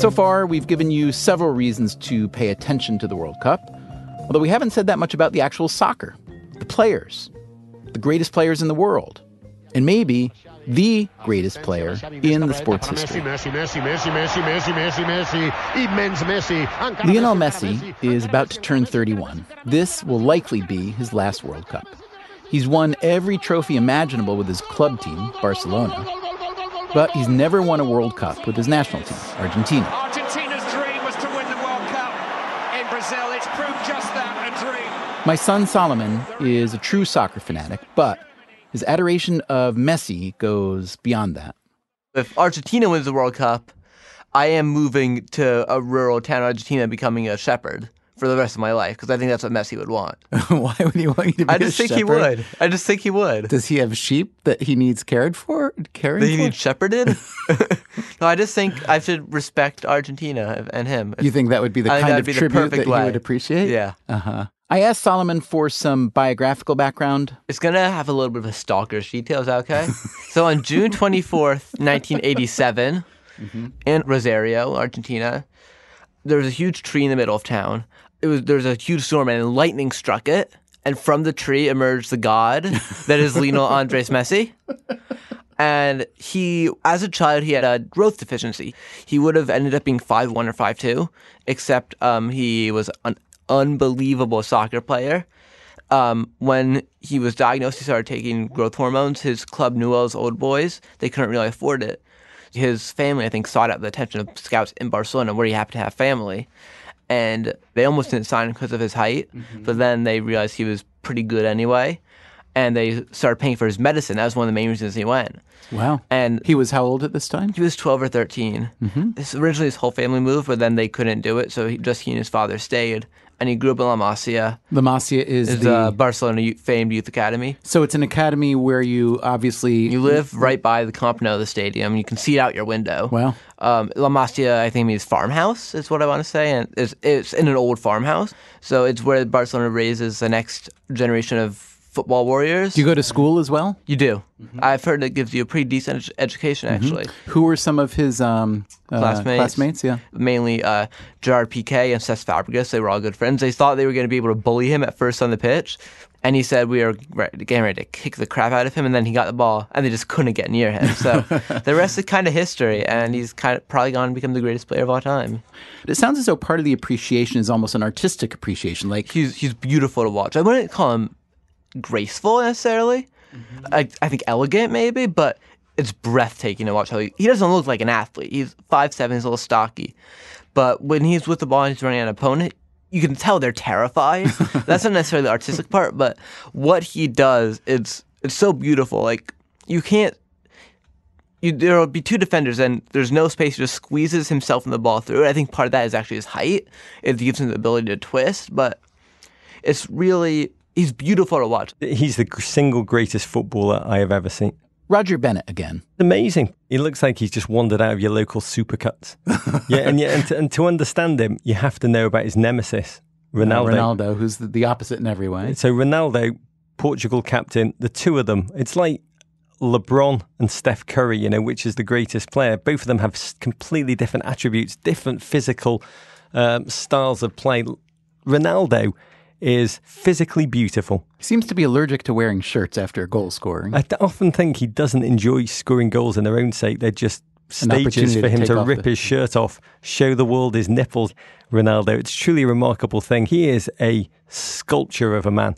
[SPEAKER 2] So far, we've given you several reasons to pay attention to the World Cup, although we haven't said that much about the actual soccer, the players, the greatest players in the world, and maybe the greatest player in the sports history. Lionel Messi is about to turn 31. This will likely be his last World Cup. He's won every trophy imaginable with his club team, Barcelona, but he's never won a World Cup with his national team, Argentina.
[SPEAKER 12] Argentina's dream was to win the World Cup in Brazil. It's proved just that, a dream.
[SPEAKER 2] My son Solomon is a true soccer fanatic, but his adoration of Messi goes beyond that.
[SPEAKER 8] If Argentina wins the World Cup, I am moving to a rural town in Argentina, becoming a shepherd for the rest of my life because I think that's what Messi would want.
[SPEAKER 2] Why would he want you to be?
[SPEAKER 8] I just think he would. I just think he would.
[SPEAKER 2] Does he have sheep that he needs cared for? Caring
[SPEAKER 8] That he
[SPEAKER 2] for?
[SPEAKER 8] needs shepherded? no, I just think I should respect Argentina and him.
[SPEAKER 2] You think that would be the
[SPEAKER 8] I
[SPEAKER 2] kind of
[SPEAKER 8] be
[SPEAKER 2] tribute
[SPEAKER 8] perfect
[SPEAKER 2] that
[SPEAKER 8] way.
[SPEAKER 2] he would appreciate?
[SPEAKER 8] Yeah.
[SPEAKER 2] Uh huh. I asked Solomon for some biographical background.
[SPEAKER 8] It's going to have a little bit of a stalker's details, okay? so on June 24th, 1987, in Rosario, Argentina, there was a huge tree in the middle of town. It was there was a huge storm and lightning struck it, and from the tree emerged the god that is Lionel Andres Messi. And he, as a child, he had a growth deficiency. He would have ended up being five one or five two, except um, he was an unbelievable soccer player. Um, when he was diagnosed, he started taking growth hormones. His club, Newell's Old Boys, they couldn't really afford it. His family, I think, sought out the attention of scouts in Barcelona, where he happened to have family, and they almost didn't sign him because of his height. But then they realized he was pretty good anyway, and they started paying for his medicine. That was one of the main reasons he went.
[SPEAKER 2] Wow.
[SPEAKER 8] And
[SPEAKER 2] He was how old at this time?
[SPEAKER 8] he was 12 or 13. This, originally, his whole family moved, but then they couldn't do it, so he, just he and his father stayed. And he grew up in La Masia.
[SPEAKER 2] La Masia is
[SPEAKER 8] Is
[SPEAKER 2] the.
[SPEAKER 8] uh, Barcelona famed youth academy.
[SPEAKER 2] so it's an academy where you obviously.
[SPEAKER 8] You live right by the Camp Nou, the stadium. You can see it out your window.
[SPEAKER 2] Wow.
[SPEAKER 8] Um, La Masia, I think, means farmhouse, is what I want to say. And it's, it's in an old farmhouse. So it's where Barcelona raises the next generation of football warriors.
[SPEAKER 2] Do you go to school as well?
[SPEAKER 8] You do. I've heard it gives you a pretty decent ed- education, actually.
[SPEAKER 2] Who were some of his um, uh,
[SPEAKER 8] Classmates.
[SPEAKER 2] Classmates, yeah.
[SPEAKER 8] mainly uh, Gerard Piqué and Cesc Fabregas. They were all good friends. They thought they were going to be able to bully him at first on the pitch. And he said we are re- getting ready to kick the crap out of him, and then he got the ball, and they just couldn't get near him. So the rest is kind of history, and he's kind of probably going to become the greatest player of all time.
[SPEAKER 2] It sounds as though part of the appreciation is almost an artistic appreciation. Like,
[SPEAKER 8] He's he's beautiful to watch. I wouldn't call him graceful necessarily. Mm-hmm. I, I think elegant maybe, but it's breathtaking to watch how he, he doesn't look like an athlete. He's five seven, he's a little stocky, but when he's with the ball and he's running an opponent, you can tell they're terrified. That's not necessarily the artistic part, but what he does, it's it's so beautiful. Like you can't. You, there will be two defenders, and there's no space. He just squeezes himself in the ball through. I think part of that is actually his height. It gives him the ability to twist, but it's really he's beautiful to watch.
[SPEAKER 1] He's the single greatest footballer I have ever seen.
[SPEAKER 2] Roger Bennett again.
[SPEAKER 1] Amazing. He looks like he's just wandered out of your local supercuts. yeah, and, yeah, and, to, and to understand him, you have to know about his nemesis, Ronaldo.
[SPEAKER 2] Uh, Ronaldo, who's the, the opposite in every way.
[SPEAKER 1] So Ronaldo, Portugal captain, the two of them, it's like LeBron and Steph Curry, you know, which is the greatest player. Both of them have completely different attributes, different physical um, styles of play. Ronaldo is physically beautiful.
[SPEAKER 2] He seems to be allergic to wearing shirts after goal scoring.
[SPEAKER 1] I often think he doesn't enjoy scoring goals in their own sake. They're just stages for him
[SPEAKER 2] take
[SPEAKER 1] to rip
[SPEAKER 2] the-
[SPEAKER 1] his shirt off, show the world his nipples. Ronaldo, it's truly a remarkable thing. He is a sculpture of a man,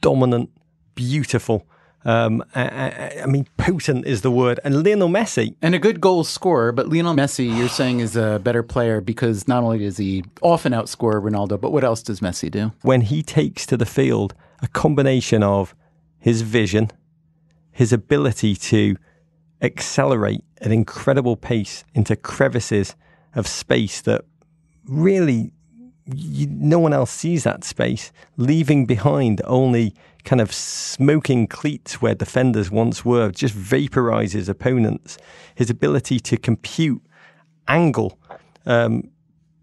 [SPEAKER 1] dominant, beautiful. Um, I, I, mean, potent is the word. And Lionel Messi,
[SPEAKER 2] and a good goal scorer, but Lionel Messi, you're saying, is a better player because not only does he often outscore Ronaldo, but what else does Messi do?
[SPEAKER 1] when he takes to the field, a combination of his vision, his ability to accelerate at incredible pace into crevices of space that really you, no one else sees that space, leaving behind only kind of smoking cleats where defenders once were, just vaporizes opponents. His ability to compute angle, um,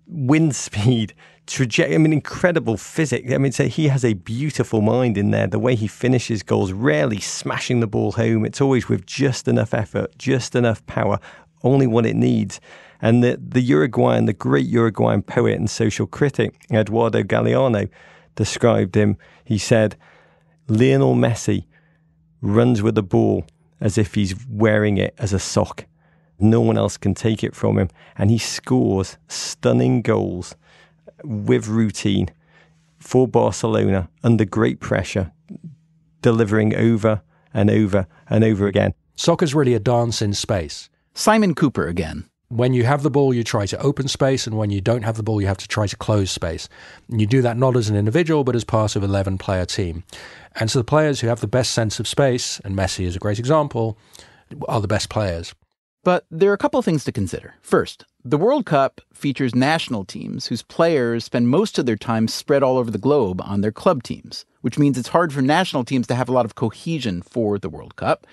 [SPEAKER 1] wind speed, trajectory. I mean, incredible physics. I mean, so he has a beautiful mind in there. The way he finishes goals, rarely smashing the ball home. It's always with just enough effort, just enough power, only what it needs. And the, the Uruguayan, the great Uruguayan poet and social critic, Eduardo Galeano, described him. He said, Lionel Messi runs with the ball as if he's wearing it as a sock. No one else can take it from him. And he scores stunning goals with routine for Barcelona under great pressure, delivering over and over and over again.
[SPEAKER 11] Soccer's really a dance in space.
[SPEAKER 2] Simon Kuper again.
[SPEAKER 11] When you have the ball, you try to open space, and when you don't have the ball, you have to try to close space. And you do that not as an individual, but as part of an 11 player team. And so the players who have the best sense of space, and Messi is a great example, are the best players.
[SPEAKER 2] But there are a couple of things to consider. First, the World Cup features national teams whose players spend most of their time spread all over the globe on their club teams, which means it's hard for national teams to have a lot of cohesion for the World Cup.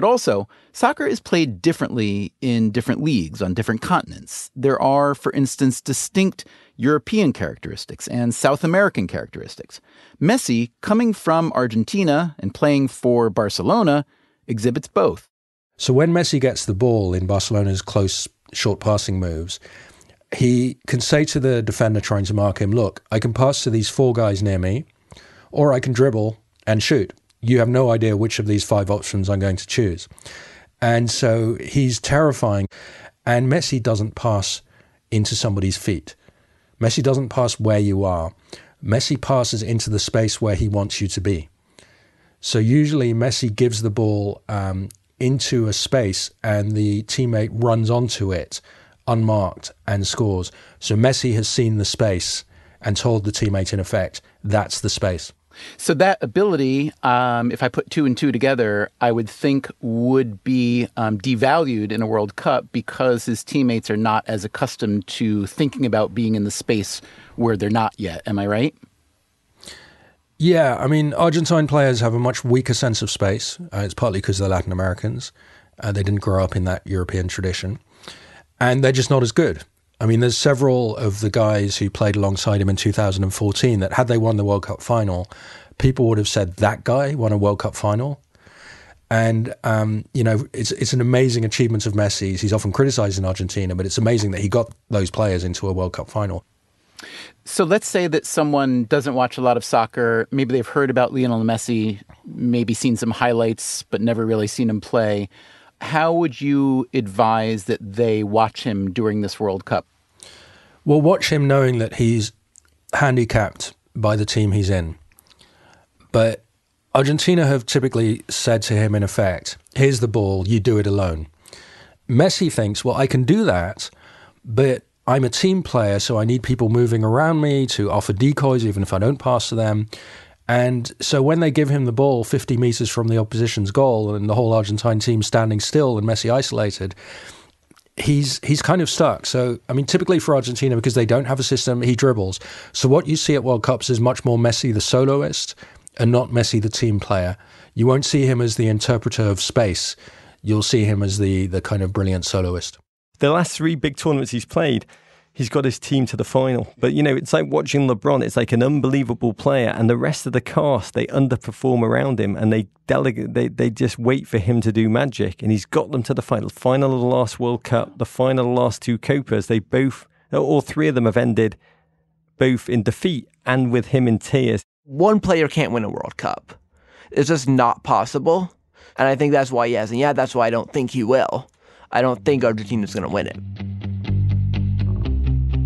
[SPEAKER 2] But also, soccer is played differently in different leagues on different continents. There are, for instance, distinct European characteristics and South American characteristics. Messi, coming from Argentina and playing for Barcelona, exhibits both.
[SPEAKER 11] So when Messi gets the ball in Barcelona's close, short passing moves, he can say to the defender trying to mark him, Look, I can pass to these four guys near me, or I can dribble and shoot you have no idea which of these five options I'm going to choose. And so he's terrifying. And Messi doesn't pass into somebody's feet. Messi doesn't pass where you are. Messi passes into the space where he wants you to be. So usually Messi gives the ball um, into a space and the teammate runs onto it unmarked and scores. So Messi has seen the space and told the teammate, in effect, that's the space.
[SPEAKER 2] So that ability, um, if I put two and two together, I would think would be um, devalued in a World Cup because his teammates are not as accustomed to thinking about being in the space where they're not yet. Am I right?
[SPEAKER 11] Yeah, I mean, Argentine players have a much weaker sense of space. Uh, it's partly because they're Latin Americans. Uh, they didn't grow up in that European tradition. And they're just not as good. I mean, there's several of the guys who played alongside him in 2014 that, had they won the World Cup final, people would have said that guy won a World Cup final. And um, you know, it's it's an amazing achievement of Messi's. He's often criticised in Argentina, but it's amazing that he got those players into a World Cup final.
[SPEAKER 2] So let's say that someone doesn't watch a lot of soccer. Maybe they've heard about Lionel Messi, maybe seen some highlights, but never really seen him play how would you advise that they watch him during this World Cup?
[SPEAKER 11] Well, watch him knowing that he's handicapped by the team he's in. But Argentina have typically said to him, in effect, here's the ball, you do it alone. Messi thinks, well, I can do that, but I'm a team player, so I need people moving around me to offer decoys, even if I don't pass to them. And so when they give him the ball 50 meters from the opposition's goal and the whole Argentine team standing still and Messi isolated, he's he's kind of stuck. So I mean, typically for Argentina, because they don't have a system, he dribbles. So what you see at World Cups is much more Messi the soloist and not Messi the team player. You won't see him as the interpreter of space. You'll see him as the the kind of brilliant soloist.
[SPEAKER 1] The last three big tournaments he's played, he's got his team to the final. But you know, it's like watching LeBron. It's like an unbelievable player, and the rest of the cast they underperform around him, and they delegate. They they just wait for him to do magic, and he's got them to the final. Final of the last World Cup, the final of the last two Copas. They both, all three of them, have ended both in defeat and with him in tears.
[SPEAKER 8] One player can't win a World Cup. It's just not possible. And I think that's why he hasn't. Yeah, that's why I don't think he will. I don't think Argentina's going to win it.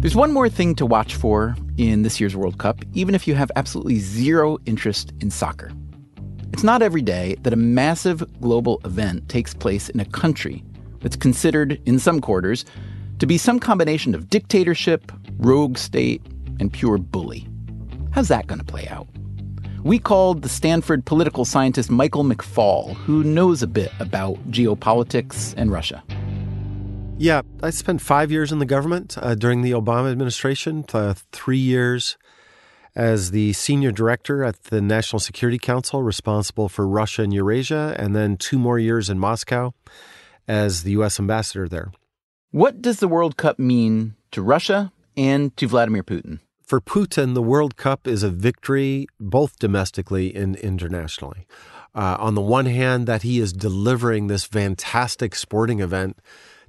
[SPEAKER 2] There's one more thing to watch for in this year's World Cup, even if you have absolutely zero interest in soccer. It's not every day that a massive global event takes place in a country that's considered, in some quarters, to be some combination of dictatorship, rogue state, and pure bully. How's that going to play out? We called the Stanford political scientist Michael McFaul, who knows a bit about geopolitics and Russia.
[SPEAKER 13] Yeah, I spent five years in the government uh, during the Obama administration, uh, three years as the senior director at the National Security Council, responsible for Russia and Eurasia, and then two more years in Moscow as the U.S. ambassador there.
[SPEAKER 2] What does the World Cup mean to Russia and to Vladimir Putin.
[SPEAKER 13] For Putin, the World Cup is a victory both domestically and internationally. Uh, on the one hand, that he is delivering this fantastic sporting event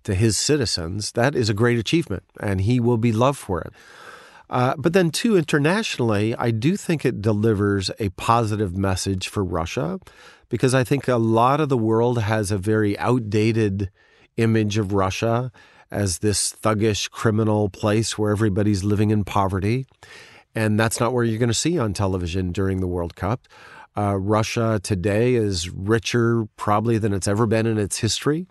[SPEAKER 13] to his citizens, that is a great achievement, and he will be loved for it. Uh, but then, too, internationally, I do think it delivers a positive message for Russia because I think a lot of the world has a very outdated image of Russia as this thuggish criminal place where everybody's living in poverty. And that's not where you're going to see on television during the World Cup. Uh, Russia today is richer probably than it's ever been in its history.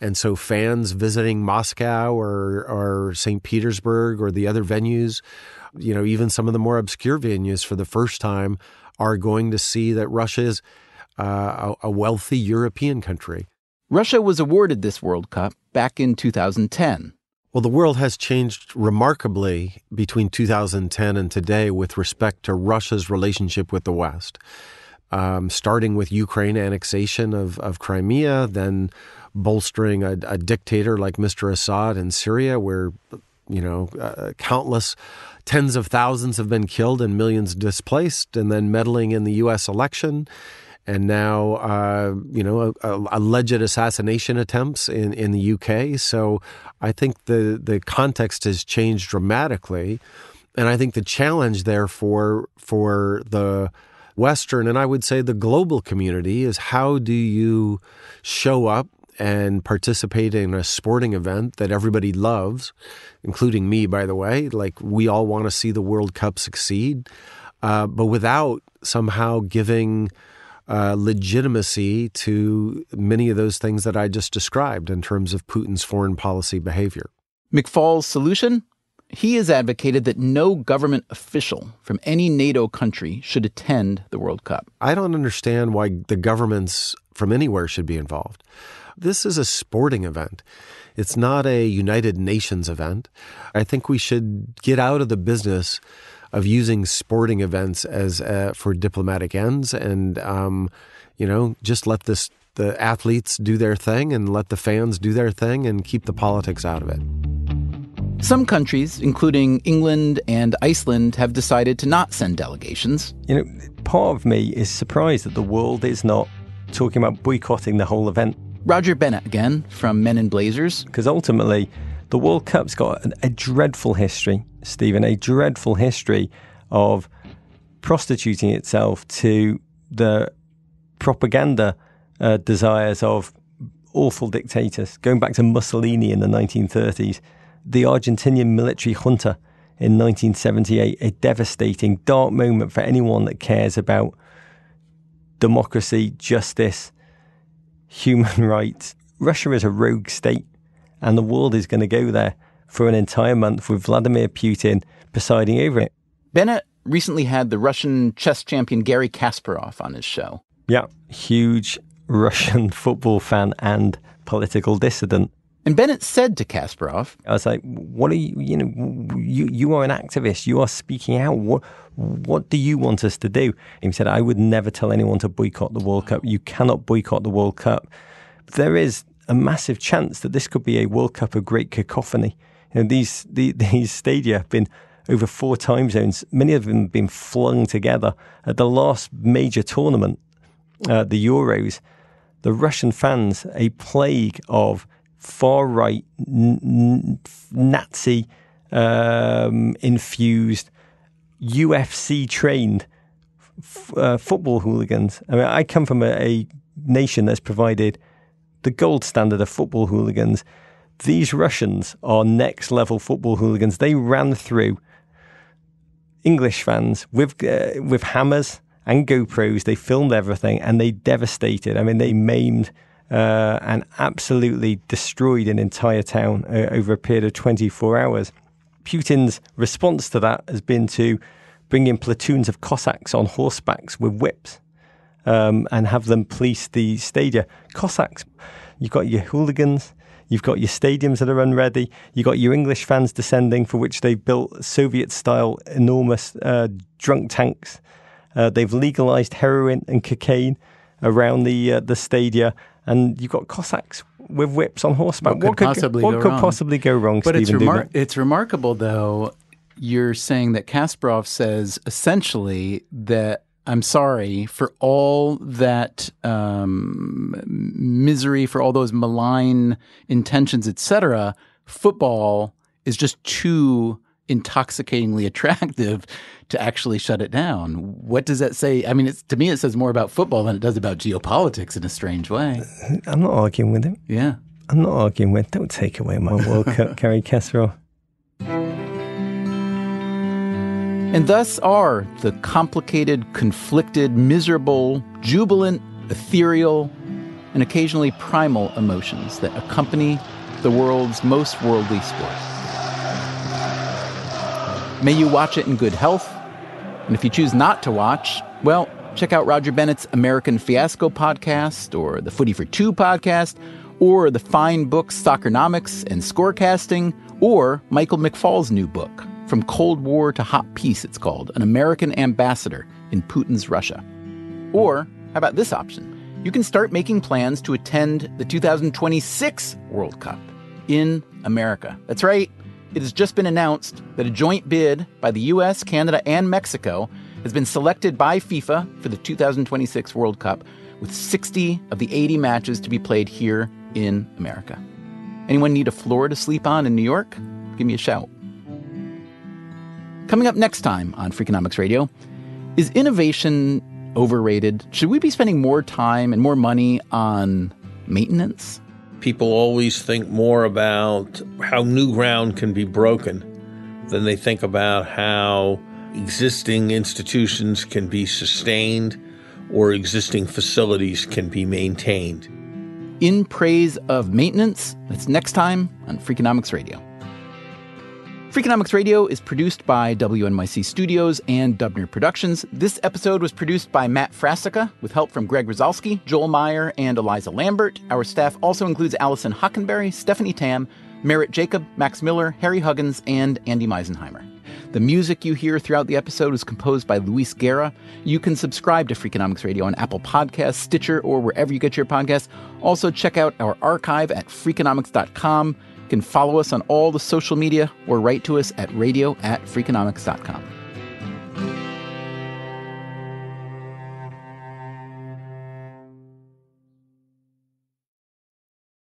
[SPEAKER 13] And so fans visiting Moscow or, or St. Petersburg or the other venues, you know, even some of the more obscure venues for the first time are going to see that Russia is uh, a, a wealthy European country.
[SPEAKER 2] Russia was awarded this World Cup back in 2010.
[SPEAKER 13] Well, the world has changed remarkably between 2010 and today with respect to Russia's relationship with the West. Um, starting with Ukraine annexation of, of Crimea, then bolstering a, a, dictator like Mr. Assad in Syria, where you know uh, countless tens of thousands have been killed and millions displaced, and then meddling in the U.S. election, and now uh, you know alleged assassination attempts in, in the UK. So I think the the context has changed dramatically, and I think the challenge there for for the Western and I would say the global community is how do you show up and participate in a sporting event that everybody loves, including me, by the way. Like we all want to see the World Cup succeed, uh, but without somehow giving uh, legitimacy to many of those things that I just described in terms of Putin's foreign policy behavior.
[SPEAKER 2] McFaul's solution? He has advocated that no government official from any NATO country should attend the World Cup.
[SPEAKER 13] I don't understand why the governments from anywhere should be involved. This is a sporting event. It's not a United Nations event. I think we should get out of the business of using sporting events as uh, for diplomatic ends, and um, you know, just let this the athletes do their thing and let the fans do their thing and keep the politics out of it.
[SPEAKER 2] Some countries, including England and Iceland, have decided to not send delegations.
[SPEAKER 1] You know, part of me is surprised that the world is not talking about boycotting the whole event.
[SPEAKER 2] Roger Bennett again from Men in Blazers.
[SPEAKER 1] Because ultimately, the World Cup's got a, a dreadful history, Stephen, a dreadful history of prostituting itself to the propaganda uh, desires of awful dictators. Going back to Mussolini in the 1930s, the Argentinian military junta in 1978, a devastating, dark moment for anyone that cares about democracy, justice, human rights. Russia is a rogue state and the world is going to go there for an entire month with Vladimir Putin presiding over it.
[SPEAKER 2] Bennett recently had the Russian chess champion Garry Kasparov on his show.
[SPEAKER 1] Yeah, huge Russian football fan and political dissident.
[SPEAKER 2] And Bennett said to Kasparov,
[SPEAKER 1] I was like, what are you, you know, you, you are an activist. You are speaking out. What, what do you want us to do? And he said, I would never tell anyone to boycott the World Cup. You cannot boycott the World Cup. There is a massive chance that this could be a World Cup of great cacophony. You know, these the, these stadia have been over four time zones. Many of them have been flung together at the last major tournament, uh, the Euros. The Russian fans, a plague of far right n- Nazi um, infused, UFC trained f- uh, football hooligans. I mean, I come from a, a nation that's provided the gold standard of football hooligans. These Russians are next level football hooligans. They ran through English fans with uh, with hammers and GoPros. They filmed everything and they devastated. I mean, they maimed uh, and absolutely destroyed an entire town uh, over a period of 24 hours. Putin's response to that has been to bring in platoons of Cossacks on horsebacks with whips um, and have them police the stadia. Cossacks, you've got your hooligans, you've got your stadiums that are unready, you've got your English fans descending for which they've built Soviet style enormous uh, drunk tanks. Uh, they've legalized heroin and cocaine around the uh, the stadia, and you've got Cossacks with whips on horseback.
[SPEAKER 2] What could
[SPEAKER 1] could
[SPEAKER 2] possibly
[SPEAKER 1] what
[SPEAKER 2] go
[SPEAKER 1] could
[SPEAKER 2] wrong?
[SPEAKER 1] possibly go wrong,
[SPEAKER 2] But it's, remar- it's remarkable, though. You're saying that Kasparov says essentially that I'm sorry for all that um, misery, for all those malign intentions, etc. Football is just too intoxicatingly attractive to actually shut it down. What does that say? I mean, it's, to me, it says more about football than it does about geopolitics in a strange way.
[SPEAKER 1] Uh, I'm not arguing with him.
[SPEAKER 2] Yeah.
[SPEAKER 1] I'm not arguing with. Don't take away my World Cup, Garry Kasparov.
[SPEAKER 2] And thus are the complicated, conflicted, miserable, jubilant, ethereal, and occasionally primal emotions that accompany the world's most worldly sport. May you watch it in good health. And if you choose not to watch, well, check out Roger Bennett's American Fiasco podcast, or the Footy for Two podcast, or the fine books Soccernomics and Scorecasting, or Michael McFaul's new book, From Cold War to Hot Peace, it's called An American Ambassador in Putin's Russia. Or, how about this option? You can start making plans to attend the 2026 World Cup in America. That's right. It has just been announced that a joint bid by the US, Canada, and Mexico has been selected by FIFA for the 2026 World Cup, with 60 of the 80 matches to be played here in America. Anyone need a floor to sleep on in New York? Give me a shout. Coming up next time on Freakonomics Radio, is innovation overrated? Should we be spending more time and more money on maintenance?
[SPEAKER 14] People always think more about how new ground can be broken than they think about how existing institutions can be sustained or existing facilities can be maintained.
[SPEAKER 2] In praise of maintenance, that's next time on Freakonomics Radio. Freakonomics Radio is produced by WNYC Studios and Dubner Productions. This episode was produced by Matt Frassica with help from Greg Rosalsky, Joel Meyer, and Eliza Lambert. Our staff also includes Alison Hockenberry, Stephanie Tam, Merritt Jacob, Max Miller, Harry Huggins, and Andy Meisenheimer. The music you hear throughout the episode is composed by Luis Guerra. You can subscribe to Freakonomics Radio on Apple Podcasts, Stitcher, or wherever you get your podcasts. Also, check out our archive at freakonomics.com. You can follow us on all the social media or write to us at radio at freakonomics.com.